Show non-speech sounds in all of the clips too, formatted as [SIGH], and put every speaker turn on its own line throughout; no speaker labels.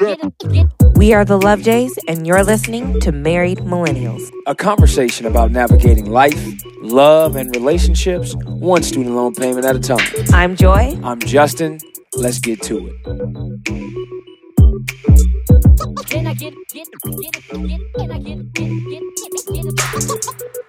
We are the Love Jays, and you're listening to Married Millennials.
A conversation about navigating life, love, and relationships, one student loan payment at a time.
I'm Joy.
I'm Justin. Let's get to it.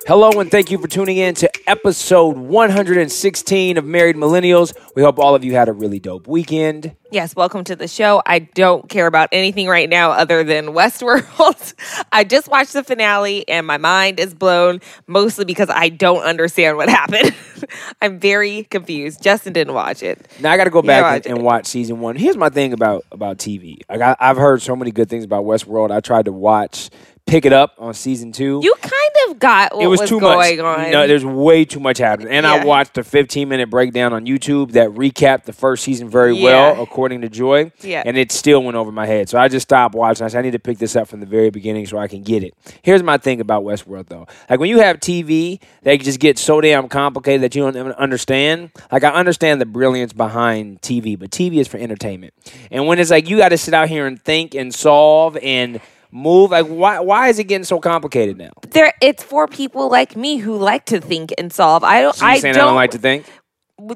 Hello, and thank you for tuning in to episode 116 of Married Millennials. We hope all of you had a really dope weekend.
Yes, welcome to the show. I don't care about anything right now other than Westworld. [LAUGHS] I just watched the finale and my mind is blown, mostly because I don't understand what [LAUGHS] happened. I'm very confused. Justin didn't watch it.
Now I got to go
Yeah,
back
watch
and, and watch season one. Here's my thing about about TV. Like I, I've heard so many good things about Westworld. I tried to watch, pick it up on season two.
You kind of got what
it was,
was,
too
going
much.
on.
No, there's way too much happening. And I watched a 15 minute breakdown on YouTube that recapped the first season very
Yeah.
well, according to Joy.
Yeah.
And it still went over my head. So I just stopped watching. I said, I need to pick this up from the very beginning so I can get it. Here's my thing about Westworld, though. Like when you have TV that just gets so damn complicated that you don't even understand. Like I understand the brilliance behind TV, but TV is for entertainment. And when it's like you got to sit out here and think and solve and move, like why why is it getting so complicated now?
there it's for people like me who like to think and solve. I don't
So you
I
saying
don't,
I don't like to think?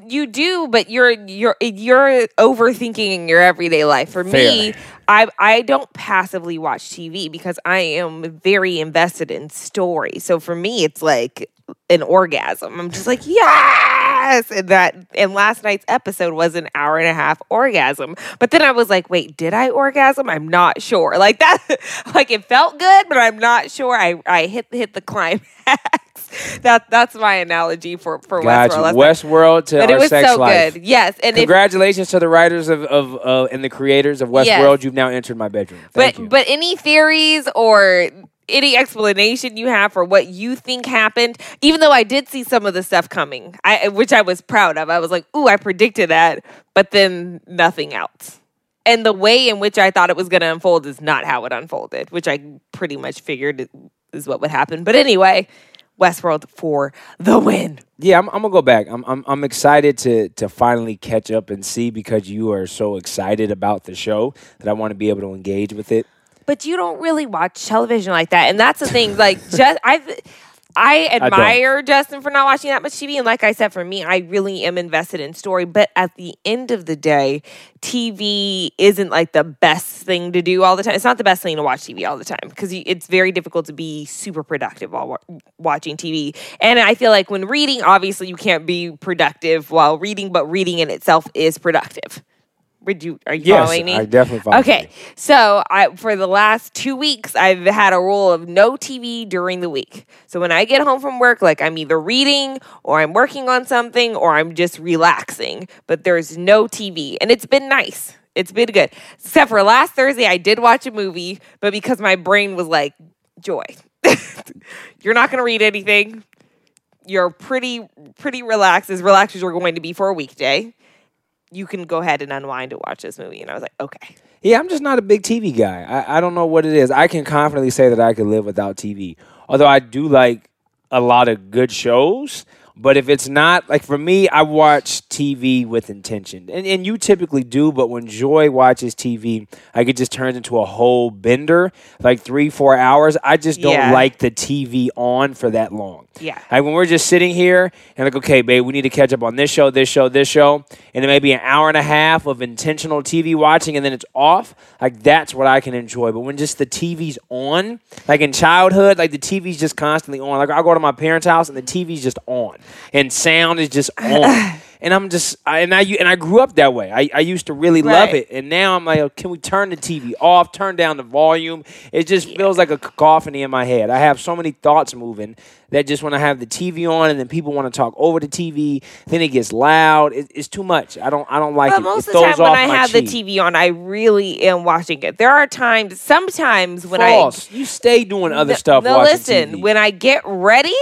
you do, but you're you're you're overthinking in your everyday life. For me, I I don't passively watch TV because I am very invested in story. So for me, it's like an orgasm. I'm just like yes, and that and last night's episode was an hour and a half orgasm. But then I was like, wait, did I orgasm? I'm not sure. [LAUGHS] Like that, like it felt good, but I'm not sure. I I hit hit the [LAUGHS] climax. that that's my analogy for for
Got
Westworld.
Westworld to
But
our
it was
sex
so
life.
good. Yes, and if
Congratulations to the writers of, of uh, and the creators of Westworld.
Yes.
You've now entered my bedroom.
but
Thank you.
but any theories or any explanation you have for what you think happened, even though I did see some of the stuff coming, I which I was proud of. I was like, "Ooh, I predicted that," but then nothing else. And the way in which I thought it was going to unfold is not how it unfolded, which I pretty much figured is what would happen. But anyway, Westworld for the win.
yeah, I'm, I'm gonna go back. I'm, I'm I'm excited to to finally catch up and see because you are so excited about the show that I want to be able to engage with it.
But you don't really watch television like that. And that's the thing like [LAUGHS] just i i admire justin for not watching that much tv and like i said for me i really am invested in story. But at the end of the day tv isn't like the best thing to do all the time. It's not the best thing to watch tv all the time because it's very difficult to be super productive while wa- watching tv and i feel like when reading obviously you can't be productive while reading but reading in itself is productive would you are you
Yes,
following me
I definitely follow you.
Okay,
you.
so I for the last two weeks I've had a rule of no TV during the week. So when I get home from work, like I'm either reading or I'm working on something or I'm just relaxing, but there's no TV, and it's been nice. It's been good, except for last Thursday I did watch a movie, but because my brain was like, "Joy, [LAUGHS] you're not going to read anything. You're pretty pretty relaxed, as relaxed as you're going to be for a weekday." You can go ahead and unwind and watch this movie. And I was like, okay.
Yeah, I'm just not a big TV guy. I, I don't know what it is. I can confidently say that I could live without TV. Although I do like a lot of good shows. But if it's not, like for me, I watch TV with intention. And, and you typically do, but when Joy watches TV, like it just turns into a whole bender, like three, four hours. I just don't
Yeah.
like the TV on for that long.
Yeah.
Like when we're just sitting here and like, okay, babe, we need to catch up on this show, this show, this show, and it may be an hour and a half of intentional TV watching and then it's off. Like that's what I can enjoy. But when just the TV's on, like in childhood, like the TV's just constantly on. Like I go to my parents' house and the TV's just on, and sound is just [CLEARS THROAT] on. And I'm just, I, and I and I grew up that way. I, I used to really love it, and now I'm like, oh, can we turn the TV off? Turn down the volume. It just feels like a cacophony in my head. I have so many thoughts moving that just when I have the TV on, and then people want to talk over the TV, then it gets loud. It, it's too much. I don't, I don't like
But
it.
most
it
of the time when I have
cheek.
the TV on, I really am watching it. There are times, sometimes when
False. you stay doing other
Th-
stuff.
No, listen.
TV.
When I get ready,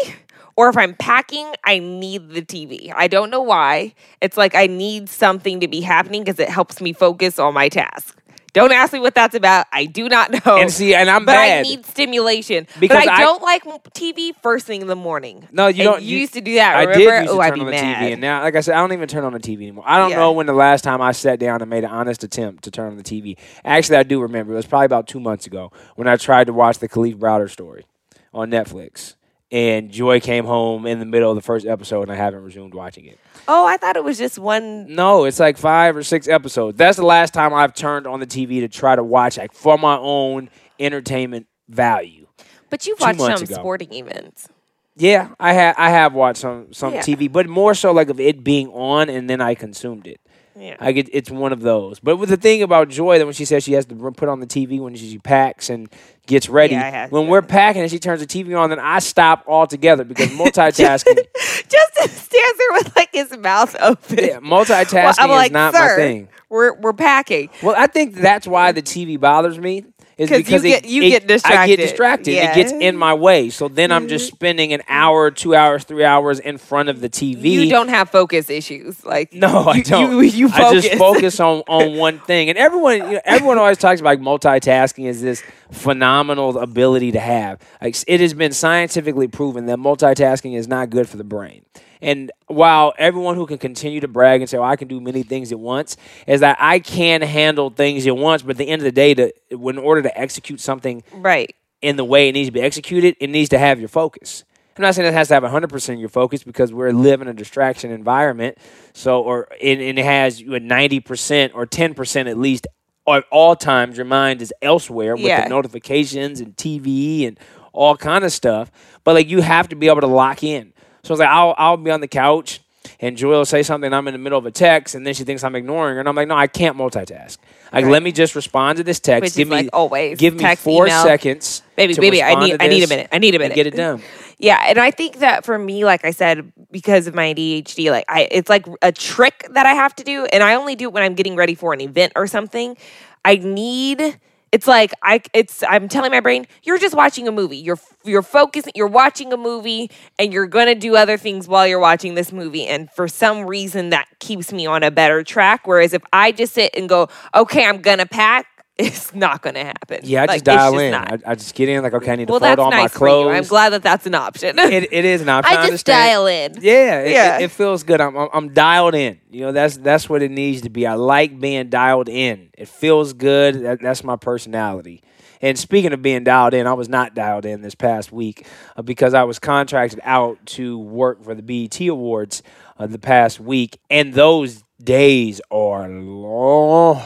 or if I'm packing, I need the TV. I don't know why. It's like I need something to be happening because it helps me focus on my task. Don't ask me what that's about. I do not [LAUGHS] know.
And see, and I'm
but
bad.
I need stimulation.
Because
but I,
I-
don't like TV first thing in the morning.
No, you
And
don't-
You, used to do that.
I
Remember?
did used to
oh, I'd
turn on the
mad.
TV, and now, like I said, I don't even turn on the TV anymore. I don't
Yeah.
know when the last time I sat down and made an honest attempt to turn on the TV. Actually, I do remember. It was probably about two months ago when I tried to watch the Kalief Browder story on Netflix, and Joy came home in the middle of the first episode, and I haven't resumed watching it.
oh, I thought it was just one.
No, it's like five or six episodes. That's the last time I've turned on the TV to try to watch like for my own entertainment value.
But you've
Two
watched some
ago.
sporting events.
Yeah, I have I have watched some some
Yeah.
TV, but more so like of it being on and then I consumed it.
Yeah.
I get it's one of those. But with the thing about Joy that when she says she has to put on the TV when she packs and gets ready,
Yeah,
when we're packing and she turns the TV on, then I stop altogether because [LAUGHS] multitasking.
Justin stands there with like his mouth open.
yeah, multitasking
Well, I'm like,
is not my thing.
We're we're packing.
Well, I think that's why the TV bothers me. Is
'Cause you
because it-
get- you
it-
get distracted.
I get distracted.
Yeah.
It gets in my way. So then I'm just mm-hmm. spending an hour, two hours, three hours in front of the TV.
You don't have focus issues. Like
No, I
you,
don't.
You, you
I just focus on, [LAUGHS] on one thing. And everyone you know, everyone always talks about multitasking is this phenomenal ability to have. Like it has been scientifically proven that multitasking is not good for the brain. And while everyone who can continue to brag and say, "Oh, I can do many things at once," is that I can handle things at once. But at the end of the day, to in order to execute something
right.
in the way it needs to be executed, it needs to have your focus. I'm not saying it has to have 100% of your focus because we're live in a distraction environment. So, or and, and it has you at 90% or 10% at least at all times, your mind is elsewhere with
Yeah.
the notifications and TV and all kind of stuff. But like you have to be able to lock in. So I was like I'll I'll be on the couch and Joy will say something. I'm in the middle of a text, and then she thinks I'm ignoring her, and I'm like, no, I can't multitask. Like,
Right.
let me just respond to this text.
Which
give me
like always,
Give me
text,
four
email.
seconds,
Baby, baby, I need I need a minute. I need a
and
minute.
Get it done.
Yeah, and I think that for me, like I said, because of my ADHD, like I, it's like a trick that I have to do, and I only do it when I'm getting ready for an event or something. I need. It's like I. It's. I'm telling my brain, you're just watching a movie. You're you're focusing. You're watching a movie, and you're gonna do other things while you're watching this movie. And for some reason, that keeps me on a better track. Whereas if I just sit and go, okay, I'm gonna pack, it's not gonna happen.
Yeah, I
Like,
just
it's
dial
just
in.
not.
I, I just get in like, okay, I need to
well,
fold
that's
all my
nice for you.
clothes.
I'm glad that that's an option.
it, it is an option.
I just
understand.
dial in.
Yeah, it,
Yeah.
It, it feels good. I'm, I'm I'm dialed in. You know, that's that's what it needs to be. I like being dialed in. It feels good. That, that's my personality. And speaking of being dialed in, I was not dialed in this past week uh, because I was contracted out to work for the BET Awards uh, the past week, and those days are long.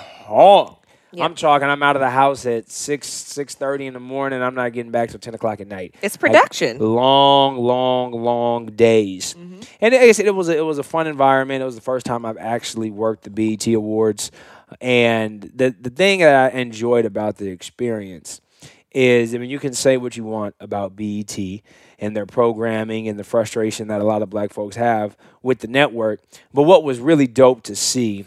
Yeah.
I'm talking. I'm out of the house at six six thirty in the morning. I'm not getting back till ten o'clock at night.
It's production.
long, long, long days.
Mm-hmm.
And like I said, it was a, it was a fun environment. It was the first time I've actually worked the BET Awards, and the the thing that I enjoyed about the experience is, I mean, you can say what you want about BET and their programming and the frustration that a lot of black folks have with the network, but what was really dope to see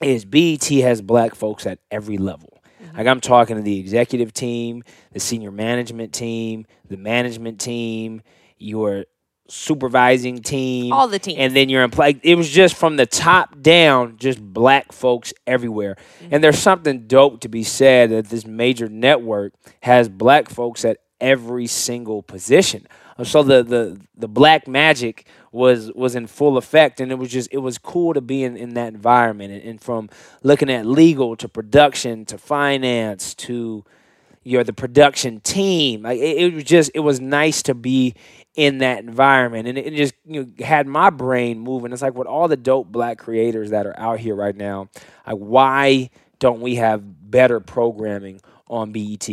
is BET has black folks at every level. Mm-hmm. Like I'm talking to the executive team, the senior management team, the management team, your supervising team,
All the teams.
and then your employee. It was just from the top down, just black folks everywhere. Mm-hmm. And there's something dope to be said that this major network has black folks at every single position. So the the the black magic was was in full effect, and it was just it was cool to be in, in that environment. And, and from looking at legal to production to finance to you're the production team. Like it, it was just it was nice to be in that environment, and it, it just you know had my brain moving. It's like with all the dope black creators that are out here right now, like why don't we have better programming on BET?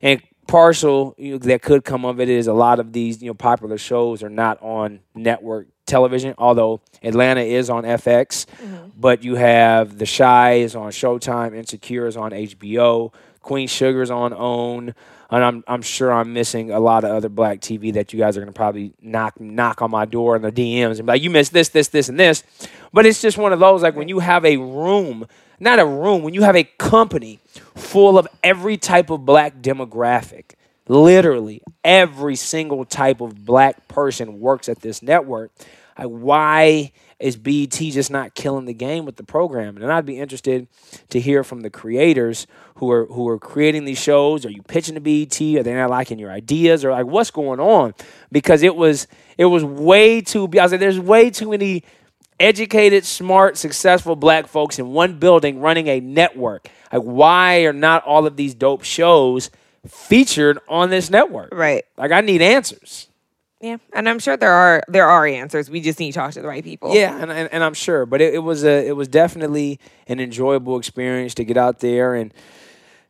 And partial you know, that could come of it is a lot of these you know popular shows are not on network television although atlanta is on fx mm-hmm. but you have the Chi is on showtime insecure is on hbo queen sugar's on own and I'm, I'm sure I'm missing a lot of other black TV that you guys are gonna probably knock knock on my door in the DMs and be like, you missed this, this, this, and this. But it's just one of those like when you have a room, not a room, when you have a company full of every type of black demographic, literally every single type of black person works at this network. Like, why is BET just not killing the game with the programming? And I'd be interested to hear from the creators who are who are creating these shows. Are you pitching to BET? Are they not liking your ideas? Or like, what's going on? Because it was it was way too. I was like, there's way too many educated, smart, successful black folks in one building running a network. Like, why are not all of these dope shows featured on this network?
Right.
Like, I need answers.
Yeah, and I'm sure there are there are answers. We just need to talk to the right people.
Yeah, and and, and I'm sure, but it, it was a it was definitely an enjoyable experience to get out there and.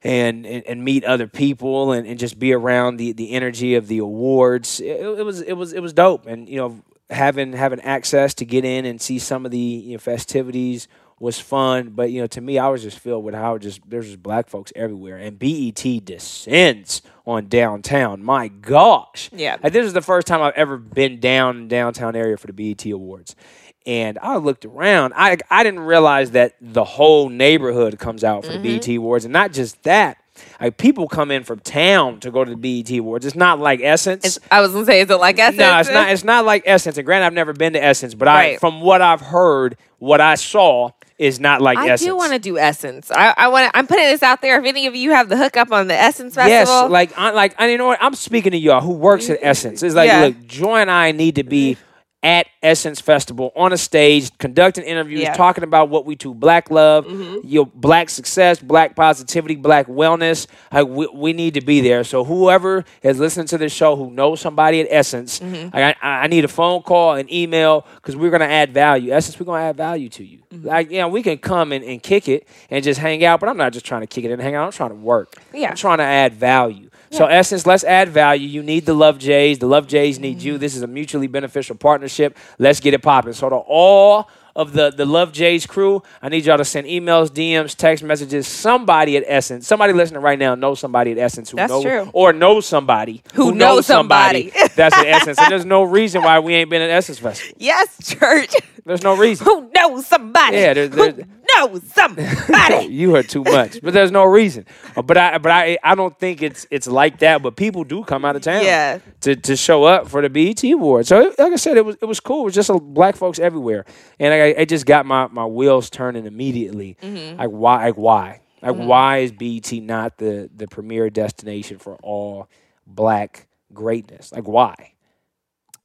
And, and, and meet other people and, and just be around the, the energy of the awards. It, it was it was it was dope. And you know, having having access to get in and see some of the you know, festivities was fun. But you know, to me, I was just filled with how just there's just black folks everywhere, and BET descends on downtown. My gosh,
Yeah.
Like, this is the first time I've ever been down downtown area for the BET Awards. And I looked around. I I didn't realize that the whole neighborhood comes out for the mm-hmm. BET Awards, and not just that. Like people come in from town to go to the BET Awards. It's not like Essence.
It's, I was gonna say, is it like Essence?
No, it's not. It's not like Essence. And granted, I've never been to Essence, but I, from what I've heard, what I saw is not like essence.
I
Essence.
do want to do Essence. I, I want. to I'm putting this out there. If any of you have the hookup on the Essence
Yes, like, I, like, and you know what? I'm speaking to y'all who works at mm-hmm. Essence. It's like,
Yeah.
look, Joy and I need to be mm-hmm. At Essence Festival on a stage, conducting interviews,
Yeah.
talking about what we do, black love, mm-hmm. your black success, black positivity, black wellness. Like, we, we need to be there. So whoever is listening to this show who knows somebody at Essence, mm-hmm. like, I, I need a phone call, an email, because we're gonna add value. Essence, we're gonna add value to you. Mm-hmm. Like, yeah, we can come and, and kick it and just hang out, but I'm not just trying to kick it and hang out. I'm trying to work.
Yeah.
I'm trying to add value. So, Essence, let's add value. You need the Love Jays. The Love Jays need you. Mm-hmm. This is a mutually beneficial partnership. Let's get it popping. So, to all of the, the Love Jays crew, I need y'all to send emails, DMs, text messages. Somebody at Essence, somebody listening right now knows somebody at Essence who
That's
knows,
true.
or knows somebody
Who knows somebody.
that's at Essence. And there's no reason why we ain't been at Essence Festival. [LAUGHS]
yes, church.
There's no reason.
Who knows somebody?
Yeah, there- there-
Who knows somebody? [LAUGHS]
you heard too much, but there's no reason. Uh, But I, but I, I don't think it's it's like that. But people do come out of town,
Yeah.
to, to show up for the BET Awards. So, like I said, it was it was cool. It was just a, black folks everywhere, and I, I just got my, my wheels turning immediately.
Mm-hmm.
Like why? Like why? Like why is BET not the the premier destination for all black greatness? Like why?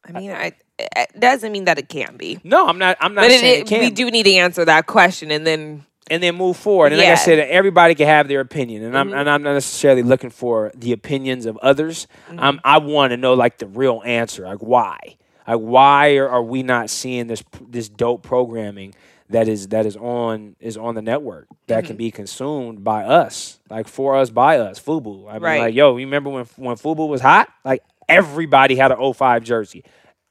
I mean, I, it doesn't mean that it can be.
No, I'm not. I'm not
But it,
saying it,
we
be.
do need to answer that question, and then
and then move forward. And like I
Mm-hmm.
said, everybody can have their opinion, and I'm and I'm not necessarily looking for the opinions of others.
Mm-hmm.
I'm, I want to know like the real answer, like why, like why are, are we not seeing this this dope programming that is that is on is on the network that
Mm-hmm.
can be consumed by us, like for us by us, Fubu. I mean,
Right.
like yo, you remember when when Fubu was hot? Like everybody had an 05 jersey.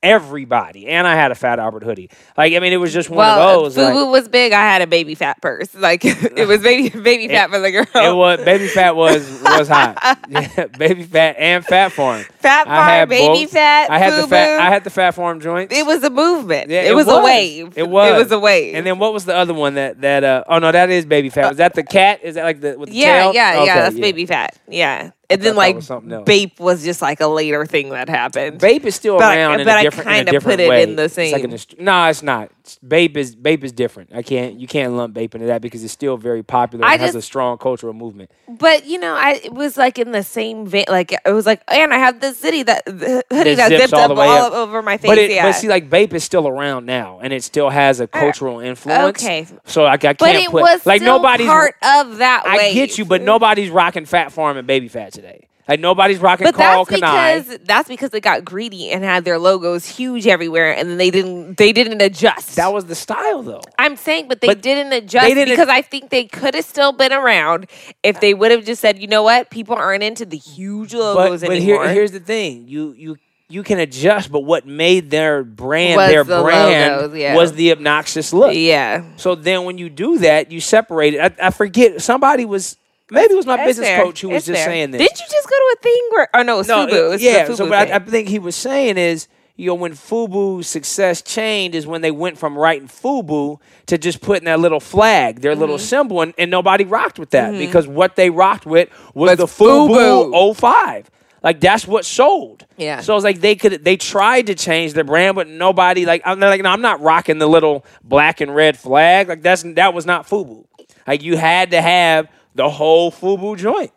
Everybody, and I had a Fat Albert hoodie. Like, I mean, it was just one
well,
of those. like-
Fubu was big. I had a Baby Phat purse. Like [LAUGHS] it was baby [LAUGHS] Baby Phat for the girl.
It was Baby Phat was was hot. Yeah, [LAUGHS] Baby Phat and Phat Farm.
Fat
I
farm, baby
both.
fat.
I had the fat. I had the Phat Farm joints.
It was a movement.
Yeah,
it, was, a wave.
It was.
It was a wave.
And then what was the other one that that? Uh, oh no, that is Baby Phat. Was that the cat? Is that like the with the
yeah,
tail?
yeah,
Okay,
yeah. That's Baby Phat. Yeah. And then like
was something else.
Bape was just like a later thing that happened.
Bape is still
But I-
around in
but
a
I kinda
different
put it
way.
in the
like
same-
an no, it's not. Bape is Bape is different. I can't you can't lump Bape into that because it's still very popular.
I
and has a strong cultural movement.
But you know, I it was like in the same vein. Like it was like, and I have the city that the hoodie
That [LAUGHS]
zipped
all
up all
up.
over my face.
But it,
yeah.
but see, like Bape is still around now, and it still has a uh, cultural influence.
okay.
so like I can't
but it
put
was
like nobody's.
part of that.
I get you, but nobody's rocking Phat Farm and Baby Phat today. Like nobody's rocking
But
Karl
that's
Kani.
because that's because they got greedy and had their logos huge everywhere, and then they didn't they didn't adjust.
That was the style, though.
I'm saying, but they
But
didn't adjust
they didn't-
because I think they could have still been around if they would have just said, you know what, people aren't into the huge
But,
logos
but
anymore.
here, here's the thing: you you you can adjust, but what made their brand
Was
their
the
brand
logos, yeah.
was the obnoxious look.
yeah,
So then when you do that, you separate it. I, I forget somebody was maybe it was my business
fair.
coach who was
It's
just
fair.
saying this.
Did you just go to a thing where? Oh no, it was
no,
Fubu.
it-
was
yeah.
the
So,
Fubu
but
thing.
I, I think he was saying is, you know, when Fubu's success changed is when they went from writing Fubu to just putting that little flag, their
Mm-hmm.
little symbol, and, and nobody rocked with that because what they rocked with was,
Was
the
Fubu.
Fubu 05. Like that's what sold.
Yeah.
So it's like they could they tried to change their brand, but nobody like I'm like no, I'm not rocking the little black and red flag. Like that's that was not FUBU. Like you had to have the whole FUBU joint.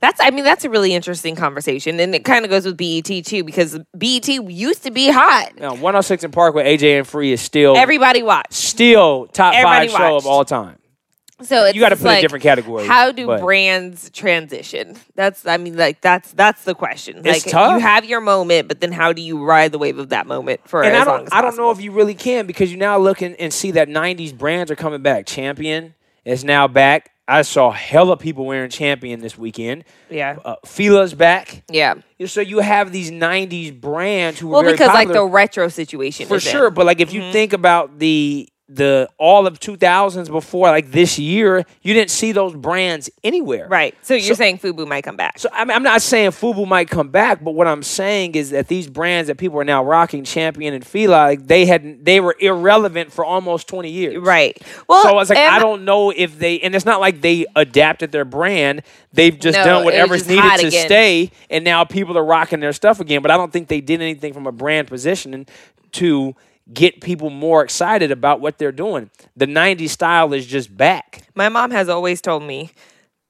That's I mean that's a really interesting conversation, and it kind of goes with BET too because BET used to be hot.
Now 106 in Park with AJ and Free is still
Everybody watched.
still top
Everybody
five show
watched.
of all time.
So it's
You got to put a
like,
different category.
How do
but-
brands transition? That's I mean like that's that's the question.
It's
like
tough.
you have your moment, but then how do you ride the wave of that moment for
and
as
I
long
don't,
as
I don't know if you really can because you now look and, and see that '90s brands are coming back. Champion is now back. I saw hella people wearing Champion this weekend.
yeah
Uh, Fila's back.
yeah.
So you have these '90s brands who
Well,
are very
because like the retro situation
for
is in.
sure. But like if you think about the the all of 2000s before, like this year, you didn't see those brands anywhere.
right? So you're
So-
saying Fubu might come back?
So I'm, I'm not saying Fubu might come back, but what I'm saying is that these brands that people are now rocking, Champion and Fila, like they had they were irrelevant for almost 20 years.
right. Well,
So i was
like
I don't know if they, and it's not like they adapted their brand. They've just
No,
done whatever's needed to
again.
stay, and now people are rocking their stuff again. But I don't think they did anything from a brand positioning to get people more excited about what they're doing. The '90s style is just back.
My mom has always told me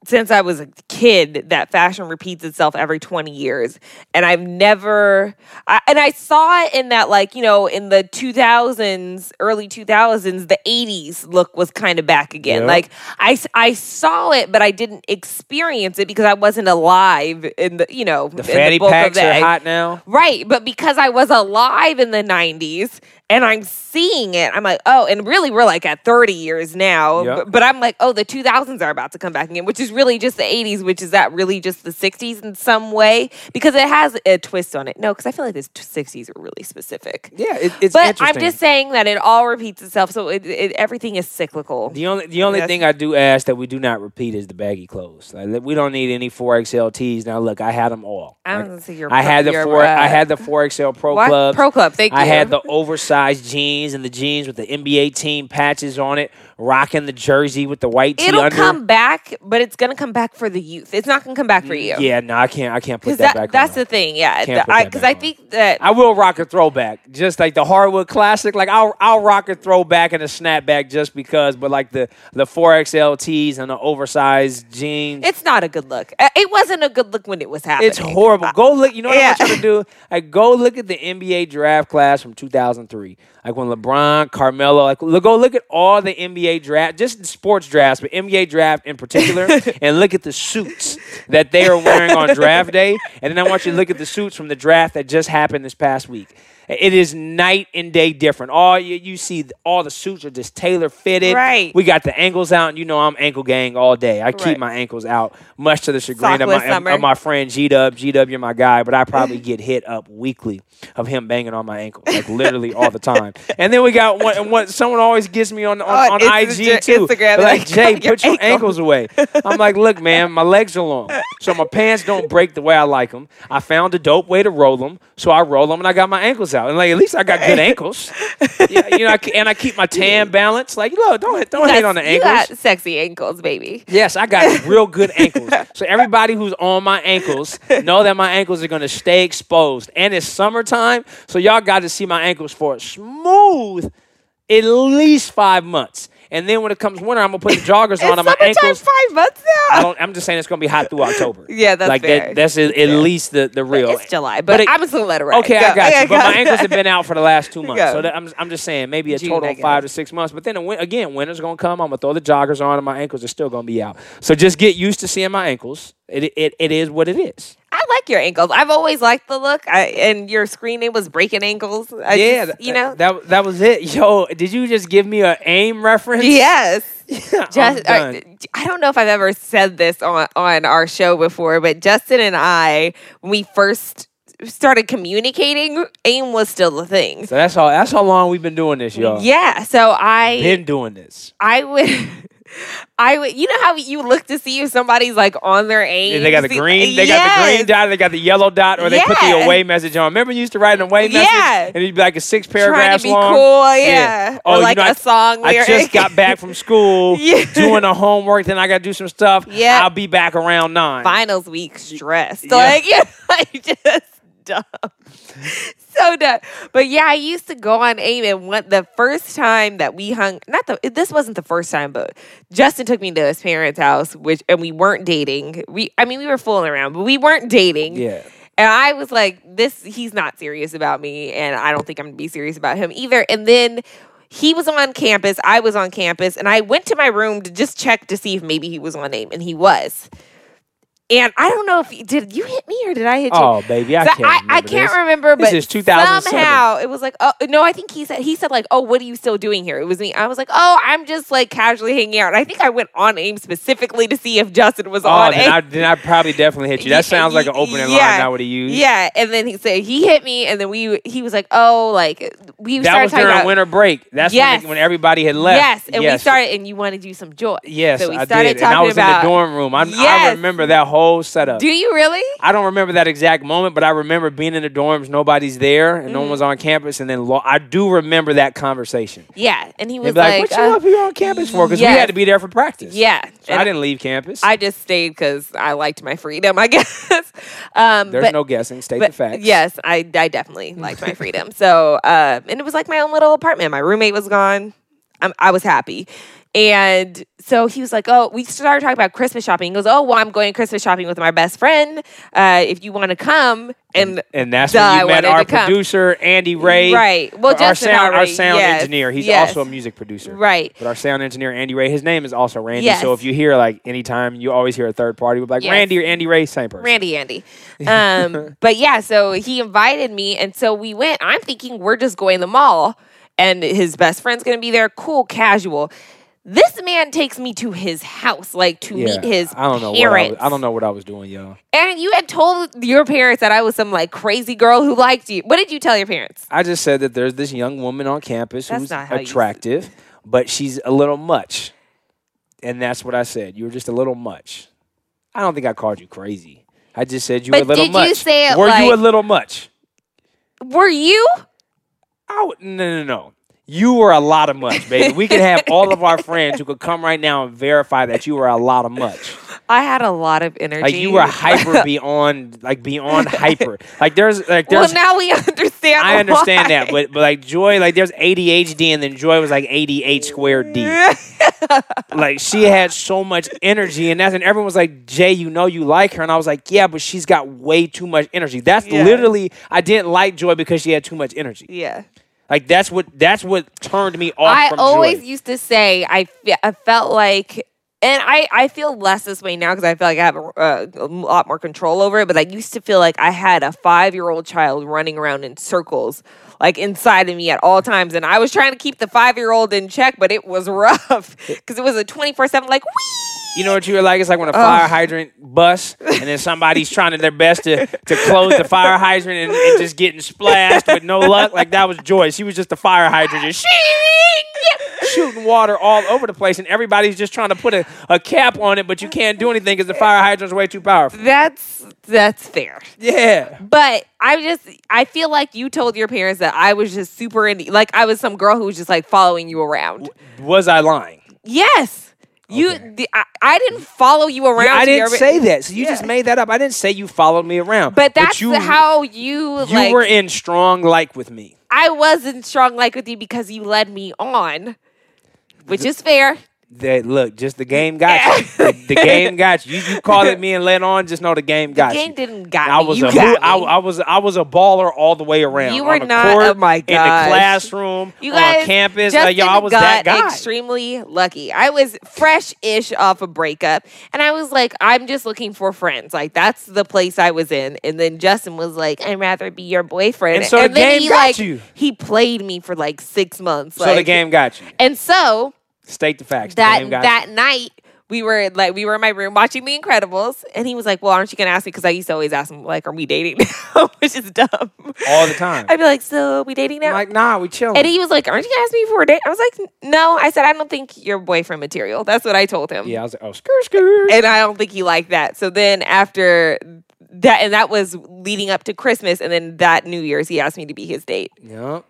since I was a kid that fashion repeats itself every 20 years. And I've never, I, and I saw it in that, like, you know, in the 2000s, early 2000s, the 80s look was kind of back again.
Yeah.
Like, I saw it, but I didn't experience it because I wasn't alive in the, you know,
The
bulk of
packs are hot now.
Right, but because I was alive in the 90s and I'm seeing it, I'm like, oh, and really we're like at 30 years now.
Yep.
But, but I'm like, oh, the 2000s are about to come back again, which is really just the 80s, which is that really just the 60s in some way because it has a twist on it. No, because I feel like the 60s are really specific.
Yeah, it, it's
But
interesting.
I'm just saying that it all repeats itself, so it, it, everything is cyclical.
The only the only
That's-
thing I do ask that we do not repeat is the baggy clothes. Like, we don't need any four XL tees. Now look, I had them all.
I
Like,
don't see your.
I had the
your,
four.
uh,
I had the four XL Pro
what?
Clubs.
Pro Club. Thank you.
I had the oversized jeans and the jeans with the NBA team patches on it, rocking the jersey with the white tee
It'll
under.
come back, but it's gonna come back for the youth. It's not gonna come back for you.
Yeah, no, I can't. I can't put that,
that,
back.
that's
on.
the thing, yeah.
Can't put that
Because
back
I, think that
I will rock a throwback, just like the hardwood classic. Like I'll I'll rock a throwback and a snapback just because. But like the the four XL tees and the oversized jeans.
it's not a good look. Uh, It wasn't a good look when it was happening.
It's horrible. Go look. You know what I want
Yeah.
you to do? Like, go look at the NBA draft class from 2003. Like when LeBron, Carmelo, like go look at all the NBA draft, just sports drafts, but NBA draft in particular, [LAUGHS] and look at the suits that they are wearing on draft day. And then I want you to look at the suits from the draft that just happened this past week. It is night and day different. All you, you see, all the suits are just tailor fitted.
Right.
We got the ankles out, and you know I'm ankle gang all day. I keep my ankles out, much to the chagrin of my, of- my friend G Dub. G Dub, you're my guy, but I probably [LAUGHS] get hit up weekly of him banging on my ankle, like literally all the time. And then we got one, and what someone always gets me on on,
On
on IG too.
Instagram,
like, Jay,
your
put your
ankle."
ankles away. I'm like, look, man, my legs are long, so my pants don't break the way I like them. I found a dope way to roll them, so I roll them, and I got my ankles out. And like, at least I got good [LAUGHS] ankles. yeah, you know, I, and I keep my [LAUGHS] tan balance. Like, look, don't don't hate on the ankles.
You got sexy ankles, baby.
Yes, I got [LAUGHS] real good ankles. So everybody who's on my ankles know that my ankles are going to stay exposed. And it's summertime, so y'all got to see my ankles for a smooth at least 5 months. And then when it comes winter, I'm going to put the joggers
It's
on and my
summertime
ankles
five months now.
I don't I'm just saying it's going to be hot through October. [LAUGHS]
Yeah, that's
like
fair.
that that's at, at least the the real.
it's July, but,
it-
I'm just gonna let it ride.
Okay,
Go. [LAUGHS]
I got
Okay,
you. But my ankles have been out for the last two [LAUGHS] months,
Go.
so that, I'm I'm just saying maybe a total
I
of five to six months. But then again, winter's gonna come. I'm gonna throw the joggers on, and my ankles are still gonna be out. So just get used to seeing my ankles. It it, it is what it is.
I like your ankles. I've always liked the look. I, and your screen name was breaking ankles. I
yeah,
just, you know.
that that was it. Yo, did you just give me a aim reference?
yes. [LAUGHS]
I'm
Just, uh,
done.
I, I don't know if I've ever said this on, on our show before, but Justin and I, when we first started communicating, AIM was still a thing.
so that's all. That's how long we've been doing this, y'all.
Yeah, so I
Been doing this.
I would [LAUGHS] I would, you know how you look to see if somebody's like on their aim.
They got the green. They got the green dot. They got the yellow dot, or they put the away message on. Remember, you used to write an away message,
Yeah.
and it'd be like a six paragraphs long.
cool, yeah.
Oh,
or
you
like
know,
a
I-
song
I just got back from school, [LAUGHS]
Yeah.
doing the homework. Then I got to do some stuff.
Yeah.
I'll be back around nine.
finals week stressed.
Yeah.
Like, [LAUGHS] yeah, like just dumb. [LAUGHS] So dumb. But yeah, I used to go on AIM and one, the first time that we hung, not the, this wasn't the first time, but Justin took me to his parents' house, which, and we weren't dating. We, I mean, we were fooling around, but we weren't dating.
Yeah.
And I was like, this, he's not serious about me. And I don't think I'm going to be serious about him either. And then he was on campus. I was on campus. And I went to my room to just check to see if maybe he was on AIM. And he was. And I don't know if he, did you hit me or did I hit you?
Oh, baby, I
So
can't.
I,
remember
I can't
this.
remember,
This
but
is 2007.
somehow it was like, oh no, I think he said he said like, oh, what are you still doing here? It was me. I was like, oh, I'm just like casually hanging out. And I think I went on AIM specifically to see if Justin was
Oh,
on
then
AIM.
I, then I probably definitely hit you. That [LAUGHS] sounds like an opening
Yeah.
line I would have used.
Yeah, and then he said he hit me, and then we he was like, oh, like we
That
started
was during
about
winter break. That's
Yes.
when, when everybody had left.
yes, and we started, and you wanted to do some joy.
Yes,
so we
I
started
did.
talking
And I was
about.
in the dorm room. I, I remember that whole setup.
Do you really?
I don't remember that exact moment, but I remember being in the dorms, nobody's there, and
Mm-hmm.
no one was on campus. And then lo- I do remember that conversation.
Yeah, and he was
like,
like,
"What you
uh,
up here on campus for?" Because we had to be there for practice.
yeah,
So
and
I didn't leave campus.
I just stayed because I liked my freedom, I [LAUGHS] guess. Um,
There's
but,
no guessing. State
but
the facts.
yes, I, I definitely [LAUGHS] liked my freedom. So, uh, and it was like my own little apartment. My roommate was gone. I'm, I was happy. And so he was like, "Oh, we started talking about Christmas shopping." He goes, "Oh, well, I'm going Christmas shopping with my best friend. Uh, if you want to come." And
And that's
Duh,
when you met our producer, Andy Ray.
Right. Well,
our sound, our sound
yes,
engineer. He's
yes.
also a music producer.
right,
But our sound engineer, Andy Ray, his name is also Randy.
Yes.
So if you hear like anytime, you always hear a third party. We're like. Randy or Andy Ray, same person.
Randy, Andy. [LAUGHS] Um, but yeah, so he invited me, and so we went. I'm thinking we're just going to the mall, and his best friend's gonna be there. Cool, casual. This man takes me to his house, like to
Yeah,
meet his
I don't know. What I,
parents.
was, I don't know what I was doing, y'all.
And you had told your parents that I was some like crazy girl who liked you. What did you tell your parents?
I just said that there's this young woman on campus
That's
who's
not how you s-
attractive, but she's a little much. And that's what I said. You were just a little much. I don't think I called you crazy. I just said you
But
were a little
did you
much.
say it
were you a little much?
Were you?
I would, no, no, no. You were a lot of much, baby. We could have all of our [LAUGHS] friends who could come right now and verify that you were a lot of much.
I had a lot of energy.
Like you were hyper [LAUGHS] beyond, like beyond hyper. Like there's, like there's.
well, now we understand.
I understand
why.
that, but but like Joy, like there's ADHD, and then Joy was like 88 squared D. [LAUGHS] like she had so much energy, and that's and everyone was like, Jay, you know you like her, and I was like, yeah, but she's got way too much energy. That's
Yeah.
literally I didn't like Joy because she had too much energy.
yeah.
Like that's what that's what turned me off.
I always
Joy.
used to say I, I felt like, and I, I feel less this way now because I feel like I have a, uh, a lot more control over it. But I used to feel like I had a five year old child running around in circles, like inside of me at all times, and I was trying to keep the five year old in check, but it was [LAUGHS] rough because it was a twenty four seven like. Whee!
You know what you were like? It's like when a fire hydrant busts and then somebody's trying to their best to, to close the fire hydrant and, and just getting splashed with no luck. Like that was Joy. She was just a fire hydrant just [LAUGHS] shooting water all over the place, and everybody's just trying to put a, a cap on it, but you can't do anything because the fire hydrant's way too powerful.
That's that's fair.
Yeah.
But I just I feel like you told your parents that I was just super into like I was some girl who was just like following you around.
Was I lying?
Yes. You,
Okay.
the, I, I didn't follow you around.
Yeah, I didn't
your-
say that. So you just made that up. I didn't say you followed me around.
But that's
you,
how you,
you
like.
were in strong like with me.
I wasn't strong like with you because you led me on, which is fair.
That look, just the game got you. The, the game [LAUGHS] got you. You, you called at me and let on. Just know the game got you.
The game
you.
didn't got
I was
you
a
me.
I, I was I was a baller all the way around.
You were
the
not-
court,
oh my
In the classroom,
You guys,
on campus, like, yo, I was
got
that guy.
extremely lucky. I was fresh-ish off a breakup, and I was like, I'm just looking for friends. Like that's the place I was in. And then Justin was like, I'd rather be your boyfriend.
And so the
then
game
he
got
like
you.
he played me for like six months.
so the game got you.
And so
State the facts.
that
got
that night we were like we were in my room watching The Incredibles, and he was like, "Well, aren't you gonna ask me?" Because I used to always ask him like, "Are we dating now?" [LAUGHS] Which is dumb.
all the time.
I'd be like, "So we dating now?"
I'm like, nah, we chilling.
and he was like, "Aren't you gonna ask me for a date?" I was like, "No." I said, "I don't think you're boyfriend material." That's what I told him.
yeah, I was like, oh, skirt, skirt.
and I don't think he liked that. So then after that, and that was leading up to Christmas, and then that New Year's, he asked me to be his date.
Yep.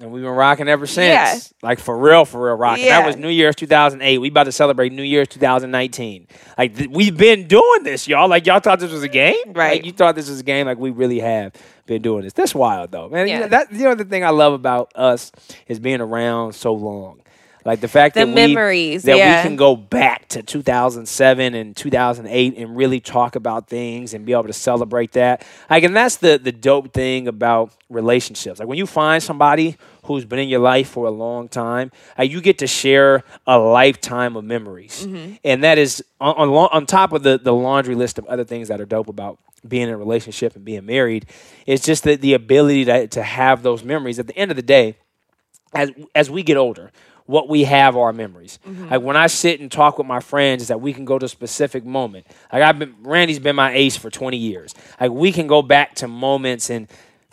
And we've been rocking ever since.
Yeah.
Like for real, for real rocking.
Yeah.
That was New Year's 2008. We about to celebrate New Year's 2019. Like th- we've been doing this, y'all. Like y'all thought this was a game,
Right.
Like you thought this was a game. Like we really have been doing this. That's wild, though, man. You
Yeah.
know, that you know the thing I love about us is being around so long. Like the fact
The
that we,
memories,
that
yeah.
we can go back to 2007 and 2008 and really talk about things and be able to celebrate that. Like, and that's the the dope thing about relationships. Like when you find somebody who's been in your life for a long time, you get to share a lifetime of memories, mm-hmm. and that is on on, lo- on top of the the laundry list of other things that are dope about being in a relationship and being married. It's just that the ability to to have those memories. At the end of the day, as as we get older, what we have are memories. Mm-hmm. Like when I sit and talk with my friends, is that we can go to a specific moment. Like I've been, Randy's been my ace for twenty years. Like we can go back to moments in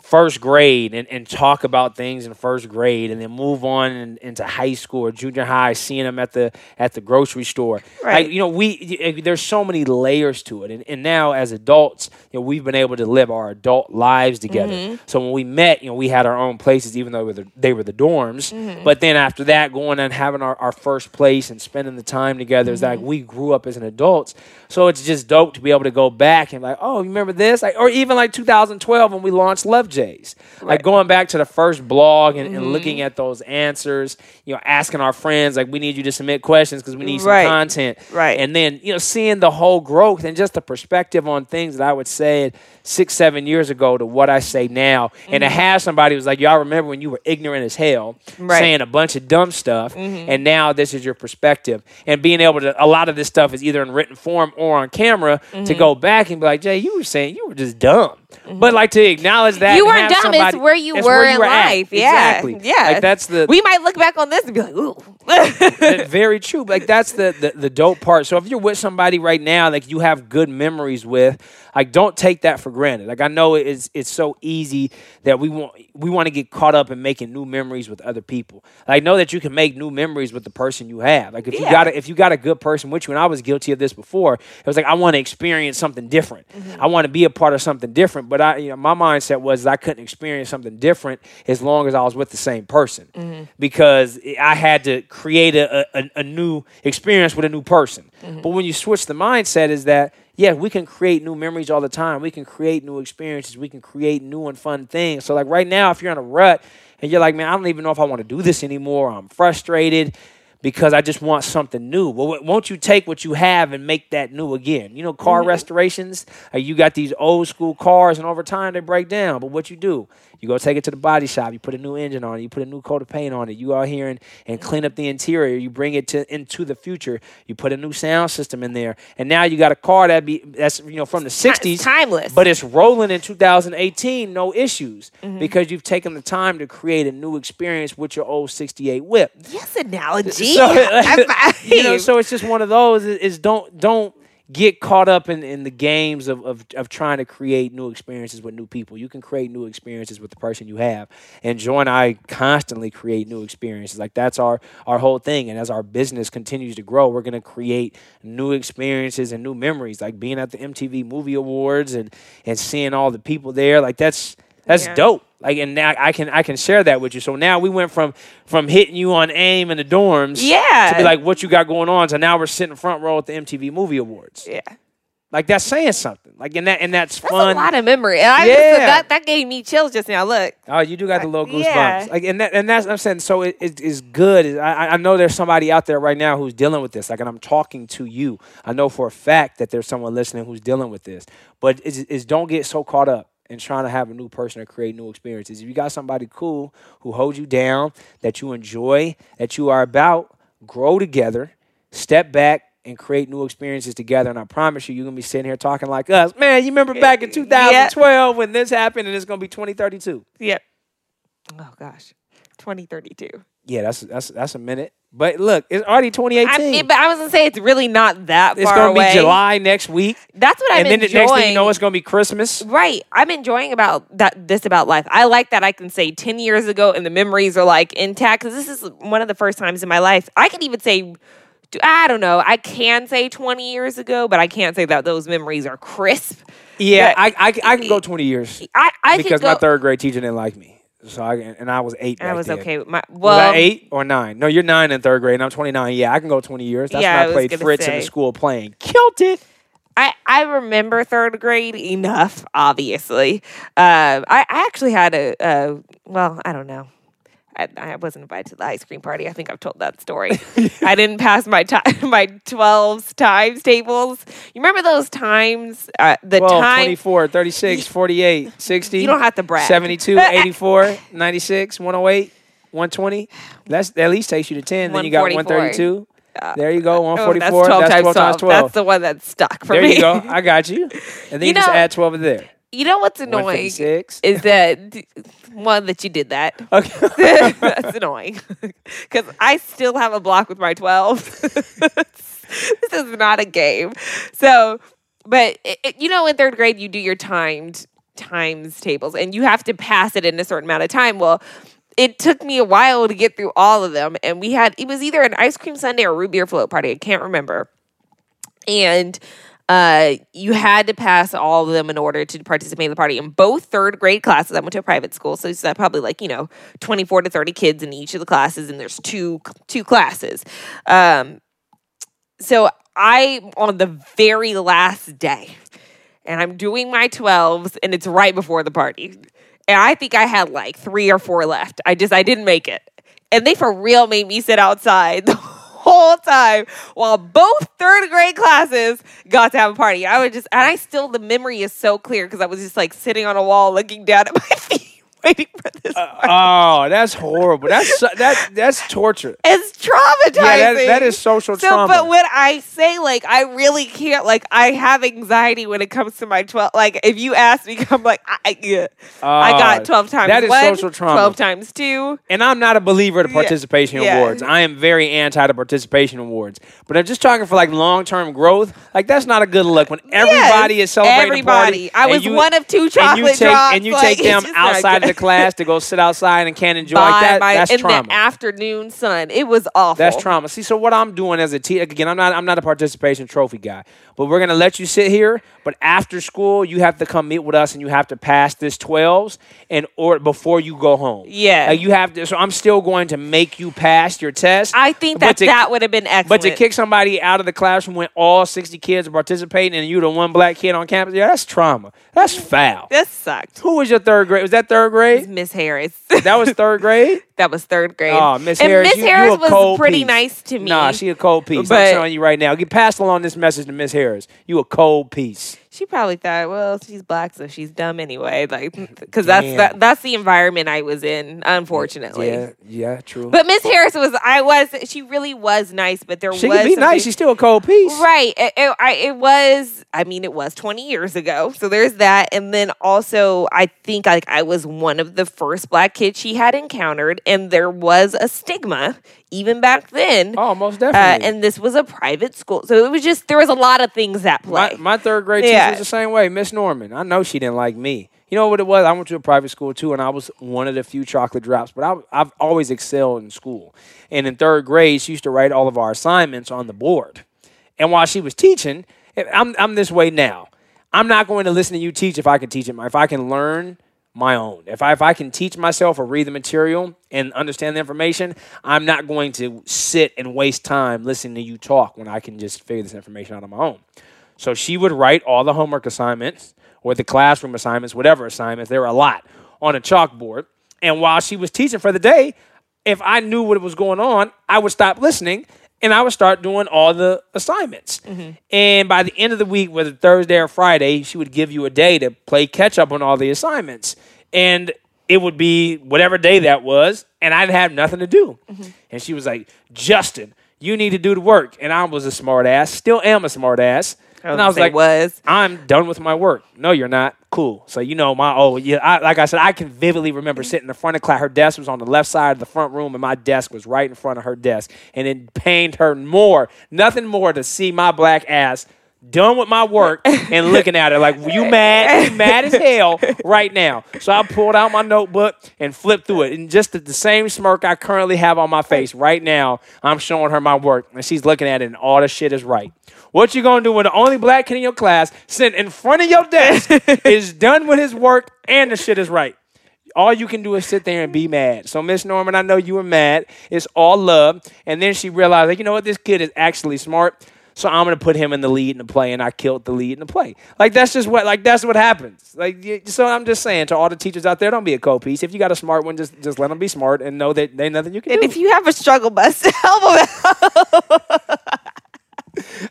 first grade and, and talk about things in first grade, and then move on in, into high school or junior high, seeing them at the at the grocery store.
Right.
Like, you know, we there's so many layers to it, and, and now as adults, you know, we've been able to live our adult lives together. Mm-hmm. So when we met, you know, we had our own places, even though we were the, they were the dorms. Mm-hmm. But then after that, going and having our, our first place and spending the time together is like mm-hmm. we grew up as an adults. So it's just dope to be able to go back and like, oh, you remember this? Like, or even like 2012 when we launched Love Jays. Like going back to the first blog and, and mm-hmm. looking at those answers, you know, asking our friends like, we need you to submit questions because we need some
Right.
content,
Right.
And then you know, seeing the whole growth and just the perspective on things that I would say six, seven years ago to what I say now, and to mm-hmm. have somebody who's like, y'all remember when you were ignorant as hell,
Right.
saying a bunch of dumb stuff, mm-hmm. and now this is your perspective, and being able to, a lot of this stuff is either in written form or on camera to go back and be like, Jay, you were saying you were just dumb, but like to acknowledge that
You weren't dumb. It's where you were
where
in
at.
life. Yeah.
exactly.
Yeah.
Like that's the
we might look back on this and be like, ooh. [LAUGHS]
very true. Like that's the, the the dope part. So if you're with somebody right now, like you have good memories with, like don't take that for granted. Like I know it's it's so easy that we want we want to get caught up in making new memories with other people. Like know that you can make new memories with the person you have. Like if you got a, if you got a good person with you, and I was guilty of this before. It was like I want to experience something different. Mm-hmm. I want to be a part of something different. But I, you know, my mindset was I couldn't experience something different as long as I was with the same person mm-hmm. because I had to create a, a, a new experience with a new person. Mm-hmm. But when you switch the mindset, is that yeah, we can create new memories all the time. We can create new experiences. We can create new and fun things. So like right now, if you're in a rut and you're like, man, I don't even know if I want to do this anymore. I'm frustrated because I just want something new. Well, won't you take what you have and make that new again? You know, car restorations. Uh, you got these old school cars, and over time they break down. But what you do? You go take it to the body shop. You put a new engine on it. You put a new coat of paint on it. You out here and, and clean up the interior. You bring it to into the future. You put a new sound system in there, and now you got a car that be that's you know from the '60s,
timeless.
but it's rolling in 2018, no issues because you've taken the time to create a new experience with your old '68 whip.
yes, analogy.
So, [LAUGHS] [LAUGHS] you know, so it's just one of those. Is don't don't get caught up in, in the games of, of of trying to create new experiences with new people. You can create new experiences with the person you have. And Joy and I constantly create new experiences. Like that's our our whole thing. And as our business continues to grow, we're gonna create new experiences and new memories. Like being at the MTV Movie Awards and and seeing all the people there. Like that's that's
Yeah.
dope. Like and now I can I can share that with you. So now we went from from hitting you on aim in the dorms,
Yeah.
to be like what you got going on. So now we're sitting front row at the MTV Movie Awards.
yeah.
Like that's saying something. Like and that and that's,
That's
fun.
a lot of memory. And I
Yeah.
just, that, that gave me chills just now. Look.
Oh, you do got the little uh, goosebumps.
Yeah.
Like and that and that's I'm saying. So it is is good. I, I- I know there's somebody out there right now who's dealing with this. Like, and I'm talking to you. I know for a fact that there's someone listening who's dealing with this. But is is don't get so caught up in trying to have a new person or create new experiences. If you got somebody cool who holds you down, that you enjoy, that you are about, grow together, step back. And create new experiences together, and I promise you, you're gonna be sitting here talking like us, man. You remember back in 2012 when this happened, and it's gonna be 2032.
Yep. Oh gosh. 2032.
Yeah, that's that's that's a minute. But look, it's already 2018.
I but I was gonna say it's really not that
it's
far
gonna
away.
be July next week,
That's what I'm
and then the
enjoying.
next thing you know, it's gonna be Christmas.
Right. I'm enjoying about that this about life. I like that I can say 10 years ago and the memories are like intact cuz this is one of the first times in my life. I can even say I don't know. I can say 20 years ago, but I can't say that those memories are crisp.
Yeah,
But-
I, I I can go 20 years
I I
because
go,
my third grade teacher didn't like me, so I and I was eight.
I was
then.
okay with my
Was
well
I eight or nine? No, you're nine in third grade, and I'm 29. Yeah, I can go 20 years. That's
Yeah, I
when I
was
played Fritz in the school playing. Killed it.
I, I remember third grade enough, obviously. Uh, I, I actually had a, uh, well, I don't know. I, I wasn't invited to the ice cream party. I think I've told that story. [LAUGHS] I didn't pass my time, [LAUGHS] my 12s times tables. You remember those times? Uh, the
12,
time
24, 36, [LAUGHS] 48, 60.
You don't have to brag.
72, 84, 96, 108, 120. That's, that at least takes you to 10. Then you got
144.
132. There you go,
Oh,
144.
that's 12
that's
times
12 times
12.
12.
That's the one that stuck for
there
me.
There you go. I got you. And then you,
You
just add 12 of there.
You know what's annoying
156.
is that [LAUGHS] one that you did that.
Okay. [LAUGHS]
That's annoying [LAUGHS] because I still have a block with my 12. this is not a game. So, but it, it- you know, in third grade, you do your timed times tables and you have to pass it in a certain amount of time. Well, it took me a while to get through all of them. And we had, it was either an ice cream sundae or root beer float party. I can't remember. And uh, you had to pass all of them in order to participate in the party. In both third grade classes, I went to a private school, so it's probably like you know twenty four to thirty kids in each of the classes, and there's two two classes. Um, so I on the very last day, and I'm doing my twelves, and it's right before the party, and I think I had like three or four left. I just I didn't make it, and they for real made me sit outside whole time while both third grade classes got to have a party. I would just, and I still the memory is so clear because I was just like sitting on a wall looking down at my [LAUGHS] feet. Waiting for this. party.
oh, that's horrible. That's that that's torture.
it's traumatizing.
Yeah, that, that is social
So,
trauma.
but when I say like I really can't, like I have anxiety when it comes to my twelve. Like if you ask me, [LAUGHS] I'm like I, I, yeah. I
Uh,
got twelve times
that is
one,
social trauma.
twelve times two.
and I'm not a believer
Yeah,
participation
yeah.
awards. I am very anti the participation awards. But I'm just talking for like long term growth. Like that's not a good look when everybody
Yes,
is celebrating
everybody.
party.
I was
you-
one of two
and you
chocolate
take,
drops,
and you
like,
take them outside of the class to go sit outside and can't enjoy
By
like that.
my-
that's
in
trauma.
the afternoon sun. It was awful.
That's trauma. See, so what I'm doing as a teacher, again, I'm not, I'm not a participation trophy guy, but we're gonna let you sit here. But after school, you have to come meet with us, and you have to pass this 12s and or before you go home.
Yeah.
Like, you have to. So I'm still going to make you pass your test.
I think that
to-
that would have been excellent.
But to kick somebody out of the classroom when all 60 kids are participating and you the one black kid on campus, yeah, that's trauma. That's foul.
That sucked.
Who was your third grade? Was that third grade?
Miss Harris.
That was third grade?
That was third grade.
Oh, Miss
and
Harris,
Miss
you, you a
was
cold
pretty
piece.
nice to me.
Nah, she a cold piece.
But-
I'm telling you right now. Get passed along this message to Miss Harris. You a cold piece.
She probably thought, well, she's black, so she's dumb anyway. Like, [LAUGHS] because that's that, that's the environment I was in, unfortunately.
Yeah, yeah, true.
But Miss Harris was, I was, she really was nice, but there
she
was
be nice. She's still a cold piece.
Right. It, it, I, it was, I mean, it was 20 years ago. So there's that. And then also, I think like I was one of the first black kids she had encountered. And there was a stigma even back then.
Oh, most
Uh,
definitely.
and this was a private school. So it was just, there was a lot of things at play.
my, my third grade teacher
Yeah.
was the same way. Miss Norman. I know she didn't like me. You know what it was? I went to a private school too, and I was one of the few chocolate drops. But I, I've always excelled in school. And in third grade, she used to write all of our assignments on the board. And while she was teaching, I'm, I'm this way now. I'm not going to listen to you teach if I can teach it. If I can learn my own. If I if I can teach myself or read the material and understand the information, I'm not going to sit and waste time listening to you talk when I can just figure this information out on my own. So she would write all the homework assignments or the classroom assignments, whatever assignments, there were a lot on a chalkboard. And while she was teaching for the day, if I knew what was going on, I would stop listening and I would start doing all the assignments. And by the end of the week, whether Thursday or Friday, she would give you a day to play catch up on all the assignments. And it would be whatever day that was, and I'd have nothing to do. And she was like, Justin, you need to do the work. And I was a smart ass, still am a smart ass. And I was like,
was.
I'm done with my work. No, you're not. Cool. So you know my oh yeah. I, like I said, I can vividly remember sitting in the front of class. Her desk was on the left side of the front room, and my desk was right in front of her desk. And it pained her more, nothing more, to see my black ass done with my work and looking at it like you mad, you mad as hell right now. So I pulled out my notebook and flipped through it, and just the same smirk I currently have on my face right now, I'm showing her my work, and she's looking at it, and all the shit is right. What you gonna do when the only black kid in your class sitting in front of your desk [LAUGHS] is done with his work and the shit is right? All you can do is sit there and be mad. So, Miss Norman, I know you were mad. It's all love. And then she realized, like, you know what, this kid is actually smart. So I'm gonna put him in the lead in the play, and I killed the lead in the play. Like that's just what, like that's what happens. Like so, I'm just saying to all the teachers out there, don't be a co-piece. If you got a smart one, just just let them be smart and know that there's nothing you can
And
do.
if you have a struggle bus, help [LAUGHS] them out.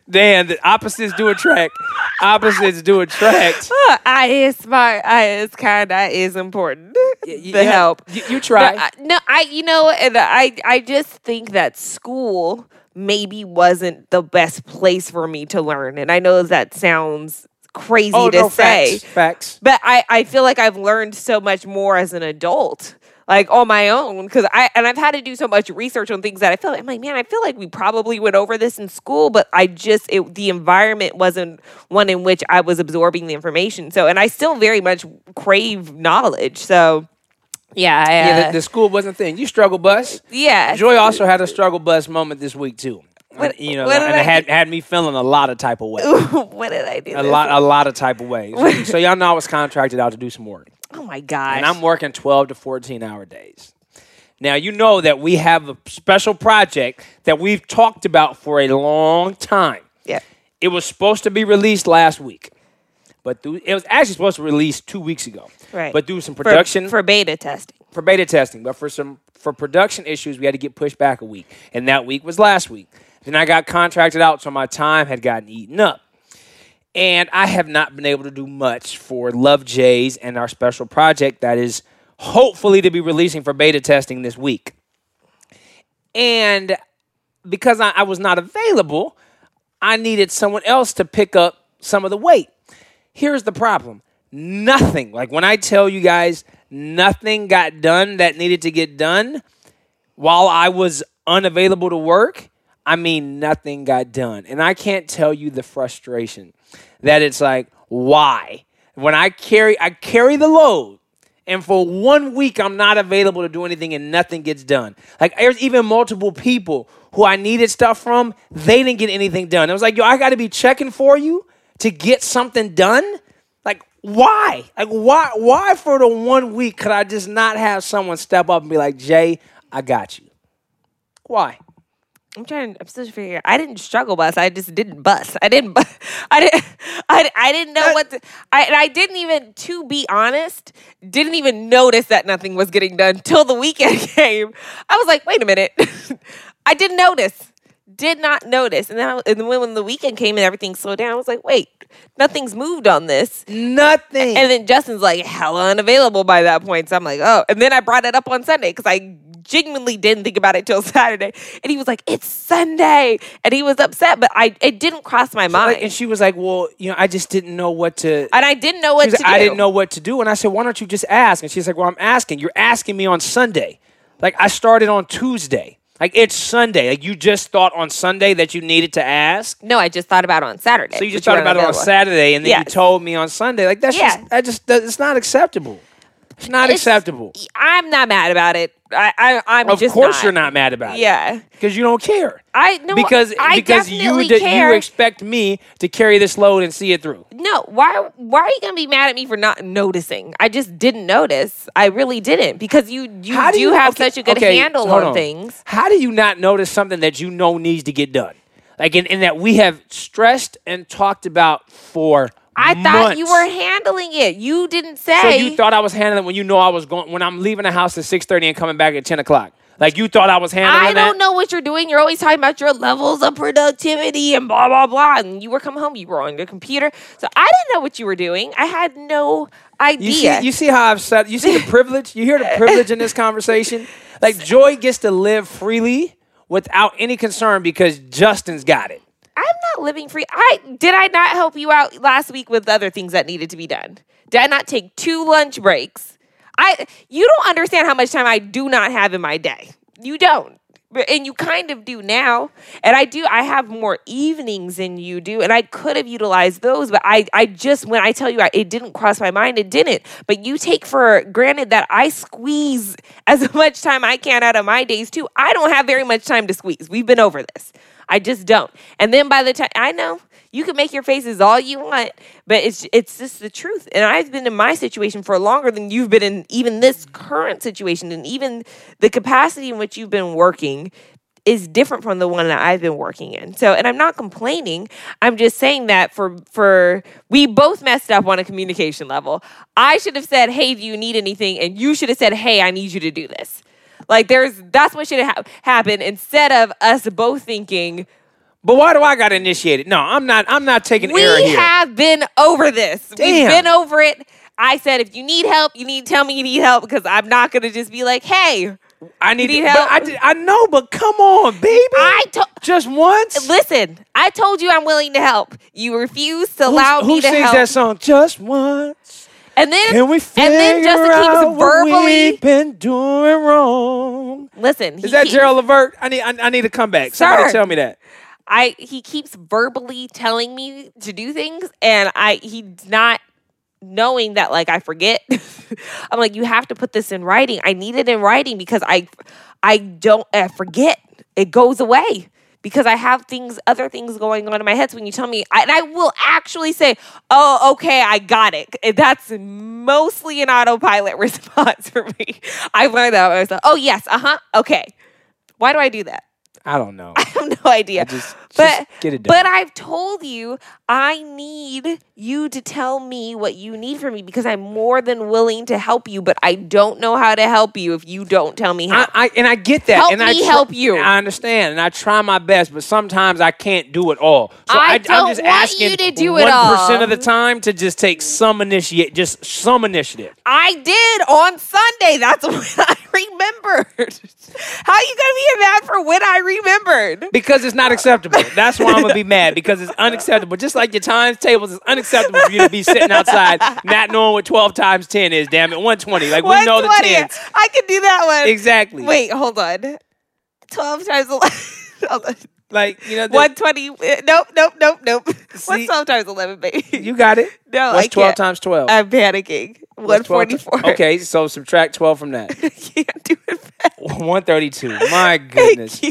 Dan, the opposites do attract. Opposites do attract. [LAUGHS]
Oh, I is smart. I is kind. I is important. the
Yeah,
help.
You, you try.
No, I, no, I you know, and I I just think that school maybe wasn't the best place for me to learn, and I know that sounds crazy
oh
to
no,
say,
facts. Facts.
but I I feel like I've learned so much more as an adult. Like on my own, because I and I've had to do so much research on things that I feel like I'm like, man, I feel like we probably went over this in school, but I just it, the environment wasn't one in which I was absorbing the information. So, and I still very much crave knowledge. So, yeah, I,
Yeah,
uh,
the, the school wasn't a thing. You struggle bus.
yeah.
Joy also had a struggle bus moment this week too.
What-
you know, and it had had me feeling a lot of type of way. [LAUGHS]
what did I do?
a lot, a lot of type of ways. [LAUGHS] so y'all know I was contracted out to do some work,
Oh my gosh.
and I'm working 12 to 14 hour days. Now you know that we have a special project that we've talked about for a long time.
yeah.
It was supposed to be released last week, but through, it was actually supposed to release two weeks ago.
Right.
But through some
For-
production
for, beta testing.
for beta testing, but for some for production issues, we had to get pushed back a week, and that week was last week. Then I got contracted out, so my time had gotten eaten up, and I have not been able to do much for Love Jays and our special project that is hopefully to be releasing for beta testing this week. And because I, I was not available, I needed someone else to pick up some of the weight. Here's the problem nothing, like when I tell you guys, nothing got done that needed to get done while I was unavailable to work. I mean, nothing got done. And I can't tell you the frustration that it's like, why? When I carry, I carry the load and for one week I'm not available to do anything and nothing gets done. Like there's even multiple people who I needed stuff from, they didn't get anything done. It was like, yo, I got to be checking for you to get something done. Like why? Like why? Why for the one week could I just not have someone step up and be like, Jay, I got you? Why?
I'm trying. I'm still figuring. I didn't struggle bus. I just didn't bus. I didn't. Bu- [LAUGHS] I didn't. [LAUGHS] I, I didn't know what. To, I and I didn't even. To be honest, didn't even notice that nothing was getting done till the weekend [LAUGHS] came. I was like, wait a minute. I didn't notice. Did not notice. And then, I, and then when the weekend came and everything slowed down, I was like, wait, nothing's moved on this.
Nothing.
And then Justin's like hella unavailable by that point. So I'm like, oh. And then I brought it up on Sunday because I genuinely didn't think about it till [LAUGHS] Saturday. And he was like, it's Sunday. And he was upset, but I it didn't cross my mind.
Like, and she was like, "Well, you know, I just didn't know what to."
and I didn't know what to
like,
do.
I didn't know what to do, and I said, "Why don't you just ask?" And she's like, "Well, I'm asking. You're asking me on Sunday. Like I started on Tuesday. Like it's Sunday. Like you just thought on Sunday that you needed to ask.
No, I just thought about it on Saturday.
So you just thought about it on. Saturday, and then you told me on Sunday. Like that's
Yeah.
just that just it's not acceptable. It's not
It's-
acceptable.
I'm not mad about it. I, I I'm
Of course,
not.
you're not mad about it.
Yeah.
because you don't care.
I no
because
I
because you
definitely
d-
care.
you expect me to carry this load and see it through.
No, why why are you gonna be mad at me for not noticing? I just didn't notice. I really didn't because you you
How
do,
do you-
have
okay,
such a good
okay,
handle on,
on.
things.
How do you not notice something that you know needs to get done? Like in, in that we have stressed and talked about for
I thought you were handling it. You didn't say.
So you thought I was handling it when you know I was going when I'm leaving the house at six thirty and coming back at ten o'clock. Like you thought I was handling
it.
I
don't know what you're doing. You're always talking about your levels of productivity and blah blah blah. And you were coming home, you were on your computer. So I didn't know what you were doing. I had no idea.
You see, you see how I've said. You see the privilege. You hear the privilege in this [LAUGHS] conversation. Like Joy gets to live freely without any concern because Justin's got it.
I'm not living free. I did I not help you out last week with other things that needed to be done? Did I not take two lunch breaks? I you don't understand how much time I do not have in my day. You don't. And you kind of do now. And I do I have more evenings than you do and I could have utilized those but I I just when I tell you I, it didn't cross my mind it didn't. But you take for granted that I squeeze [LAUGHS] as much time I can out of my days too. I don't have very much time to squeeze. We've been over this. I just don't. And then by the time I know you can make your faces all you want, but it's it's just the truth. And I've been in my situation for longer than you've been in even this current situation, and even the capacity in which you've been working is different from the one that I've been working in. So, and I'm not complaining. I'm just saying that for for we both messed up on a communication level. I should have said, "Hey, do you need anything?" and you should have said, "Hey, I need you to do this." Like there's that's what should have ha- happened instead of us both thinking
But why do I got to initiate it? No, I'm not. I'm not taking
we
error here.
have been over this. We've been over it. I said, if you need help, you need to tell me you need help because I'm not going to just be like, hey,
I need,
need help?
I, did- I know, but come on, baby.
I told.
just once.
Listen, I told you I'm willing to help. You refuse to allow me to help.
Who sings that song? Just once.
And then,
Can we
and
figure
then Justin
out
keeps
what
verbally.
we've been doing wrong?
Listen,
Is that
keeps-
Gerald Levert? I need. I, I need to come back. Somebody tell me that.
I he keeps verbally telling me to do things, and I he's not knowing that like I forget. [LAUGHS] I'm like, you have to put this in writing. I need it in writing because I I don't I forget. It goes away because I have things, other things going on in my head. So when you tell me, I, and I will actually say, "Oh, okay, I got it." That's mostly an autopilot [LAUGHS] response for me. I've learned that myself. Oh yes, uh huh, okay. Why do I do that?
I don't know. [LAUGHS]
I have no idea.
just-
but
just done.
but I've told you I need you to tell me what you need from me because I'm more than willing to help you, but I don't know how to help you if you don't tell me how.
I, I and I get that.
Help
and I
me help you.
I understand, and I try my best, but sometimes I can't do it all. So
I
I,
don't
am just
want
asking
you to do it all.
percent of the time to just take some initiate, just some initiative.
I did on Sunday. That's [LAUGHS] when I remembered. [LAUGHS] How are you gonna be mad for when I remembered?
Because it's not acceptable. That's why I'm gonna be mad because it's unacceptable. Just like your times tables, it's unacceptable for you to be sitting outside not knowing what 12 times 10 is. Damn it, 120. Like we know the 10s.
I can do that one.
Exactly.
Wait, hold on. 12 times 11. [LAUGHS]
like you know, the-
120. uh, Nope, nope, nope, nope. [LAUGHS]
See-
What's 12 times 11, baby?
you got it.
No,
What's
I
12
can't.
times 12?
I'm panicking.
What's 12 ti-
144.
Okay, so subtract 12 from that. [LAUGHS]
I can't do it fast. [LAUGHS]
132. My goodness.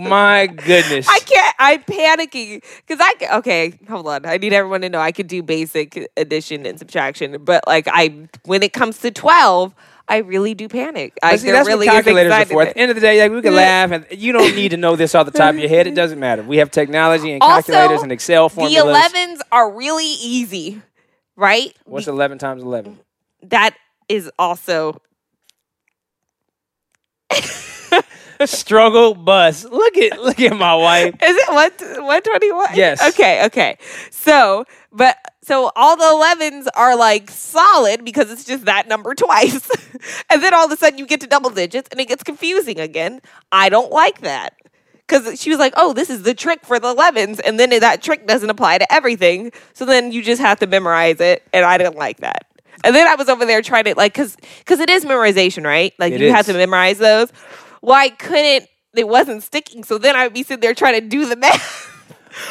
My goodness.
I can't. I'm panicking because I can, okay. Hold on. I need everyone to know I could do basic addition and subtraction, but like I, when it comes to twelve, I really do panic. I
see, that's
really
what calculators are for. At the end of the day, like, we can laugh, and you don't need to know this off the top of your head. It [LAUGHS] doesn't matter. We have technology and
Also,
calculators and Excel formulas.
The 11s are really easy, right?
What's 11 times 11?
That is also [LAUGHS]
Struggle bus. Look at look at my wife. [LAUGHS]
Is it one one twenty one?
Yes.
Okay. Okay. So, but so all the elevens are like solid because it's just that number twice, [LAUGHS] and then all of a sudden you get to double digits and it gets confusing again. I don't like that because she was like, "Oh, this is the trick for the elevens," and then that trick doesn't apply to everything. So then you just have to memorize it, and I didn't like that. And then I was over there trying to like because because it is memorization, right? Like
It
you have to memorize those. I couldn't. It wasn't sticking. So then I'd be sitting there trying to do the math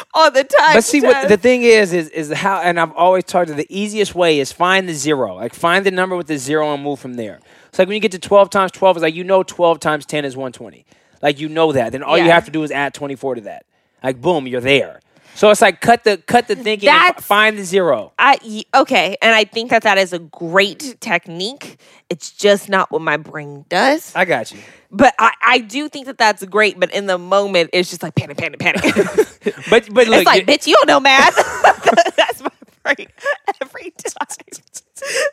[LAUGHS] all the time.
But see, what the thing is, is is how, and I've always talked to the easiest way is find the zero. Like find the number with the zero and move from there. It's like when you get to twelve times twelve, it's like you know twelve times ten is one twenty. Like you know that. Then all you have to do is add twenty four to that. Like boom, you're there. So it's like cut the cut the thinking and fi-
That's-
find the zero.
I okay, and I think that that is a great technique. It's just not what my brain does.
I got you.
But I, I do think that that's great. But in the moment, it's just like panic, panic, panic. [LAUGHS]
But but look,
it's like, bitch, you don't know math. [LAUGHS] that's my brain every time.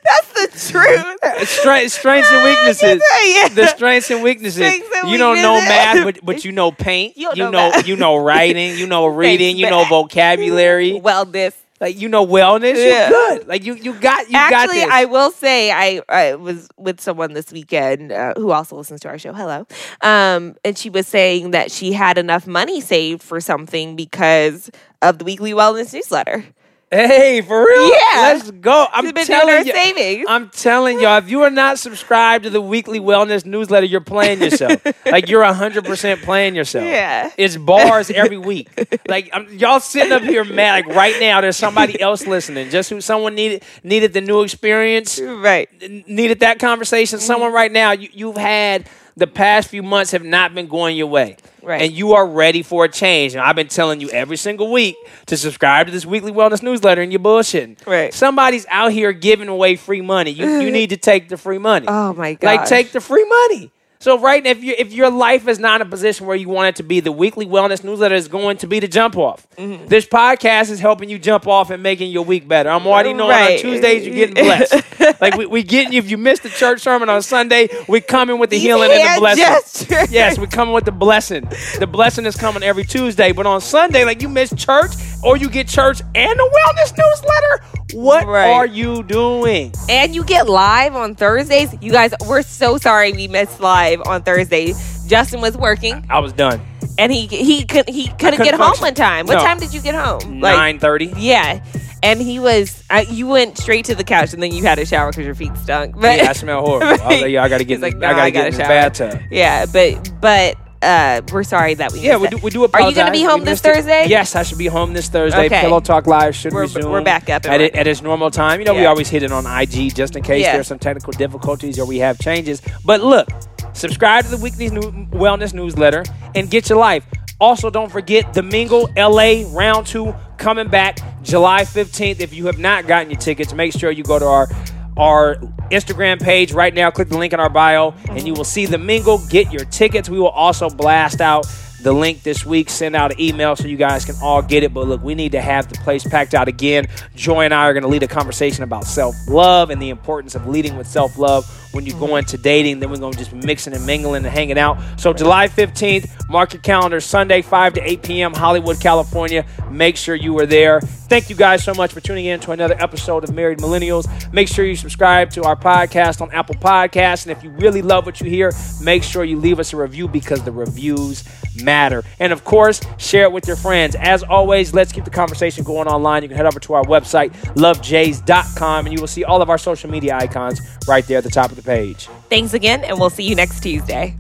That's the truth.
Uh, Strength, strengths and [LAUGHS] weaknesses.
Yeah.
The strengths and weaknesses.
Strengths and
you don't know math, but, but you know paint.
You
you
know
know you know writing. You know reading.
Thanks,
you know vocabulary.
Well, this.
Like you know wellness.
Yeah.
You're good. Like you you got you got
Actually,
this.
I will say I, I was with someone this weekend uh, who also listens to our show. Hello, um, and she was saying that she had enough money saved for something because of the weekly wellness newsletter.
Hey, for real?
Yeah.
Let's go. I'm
She's been
telling you.
savings.
I'm telling y'all, if you are not subscribed to the weekly wellness newsletter, you're playing yourself. [LAUGHS] like you're 100% playing yourself.
Yeah.
It's bars [LAUGHS] every week. Like I'm, y'all sitting up here mad. Like right now, there's somebody [LAUGHS] else listening. Just who someone needed needed the new experience,
right.
needed that conversation. Someone mm-hmm. right now, you, you've had the past few months have not been going your way.
Right.
And you are ready for a change. And I've been telling you every single week to subscribe to this weekly wellness newsletter and you're bullshitting.
Right.
Somebody's out here giving away free money. You you [LAUGHS] need to take the free money.
Oh my god.
Like take the free money. So right if you if your life is not in a position where you want it to be, the weekly wellness newsletter is going to be the jump off.
Mm-hmm.
This podcast is helping you jump off and making your week better. I'm already knowing on Tuesdays you're getting [LAUGHS] blessed. like we, we getting you if you missed the church sermon on Sunday, we coming with the
These
healing and the blessing.
gestures.
Yes, we're coming with the blessing. The blessing is coming every Tuesday, but on Sunday, like you miss church or you get church and the wellness newsletter. What
Right.
are you doing?
And you get live on Thursdays. You guys, we're so sorry we missed live on Thursday. Justin was working
I was done.
and he he could he couldn't
couldn't
get home
function.
one time. What
No.
time did you get home?
Like, Nine thirty.
Yeah. And he was, uh, you went straight to the couch and then you had a shower because your feet stunk. But
Yeah, I smell horrible. [LAUGHS] I was like, yeah, I gotta get.
He's like,
in,
"No,
I gotta
I
get in the
shower."
bathtub.
yeah, but, but, uh, we're sorry that we
Yeah, we do. We do
Are
apologize.
you going to be
We
home this
missed it.
Thursday?
Yes, I should be home this Thursday.
Okay.
Pillow Talk Live should
We're-
resume.
we're back up and
at, it,
running.
at its normal time. You know, we
Yeah.
always hit it on IG just in case
Yeah.
there's some technical difficulties or we have changes. But look, subscribe to the weekly new, wellness newsletter and get your life. Also, don't forget the Mingle LA round two coming back July 15th. If you have not gotten your tickets, make sure you go to our our Instagram page right now. Click the link in our bio, and you will see the mingle. Get your tickets. We will also blast out the link this week. Send out an email so you guys can all get it. But look, we need to have the place packed out again. Joy and I are going to lead a conversation about self love and the importance of leading with self love when you go into dating. Then we're going to just be mixing and mingling and hanging out. So July 15th, mark your calendar. Sunday, 5 to 8 p.m., Hollywood, California. Make sure you are there. Thank you guys so much for tuning in to another episode of Married Millennials. Make sure you subscribe to our podcast on Apple Podcasts. And if you really love what you hear, make sure you leave us a review because the reviews matter. And of course, share it with your friends. As always, let's keep the conversation going online. You can head over to our website, lovejays.com, and you will see all of our social media icons right there at the top of the page.
Thanks again, and we'll see you next Tuesday.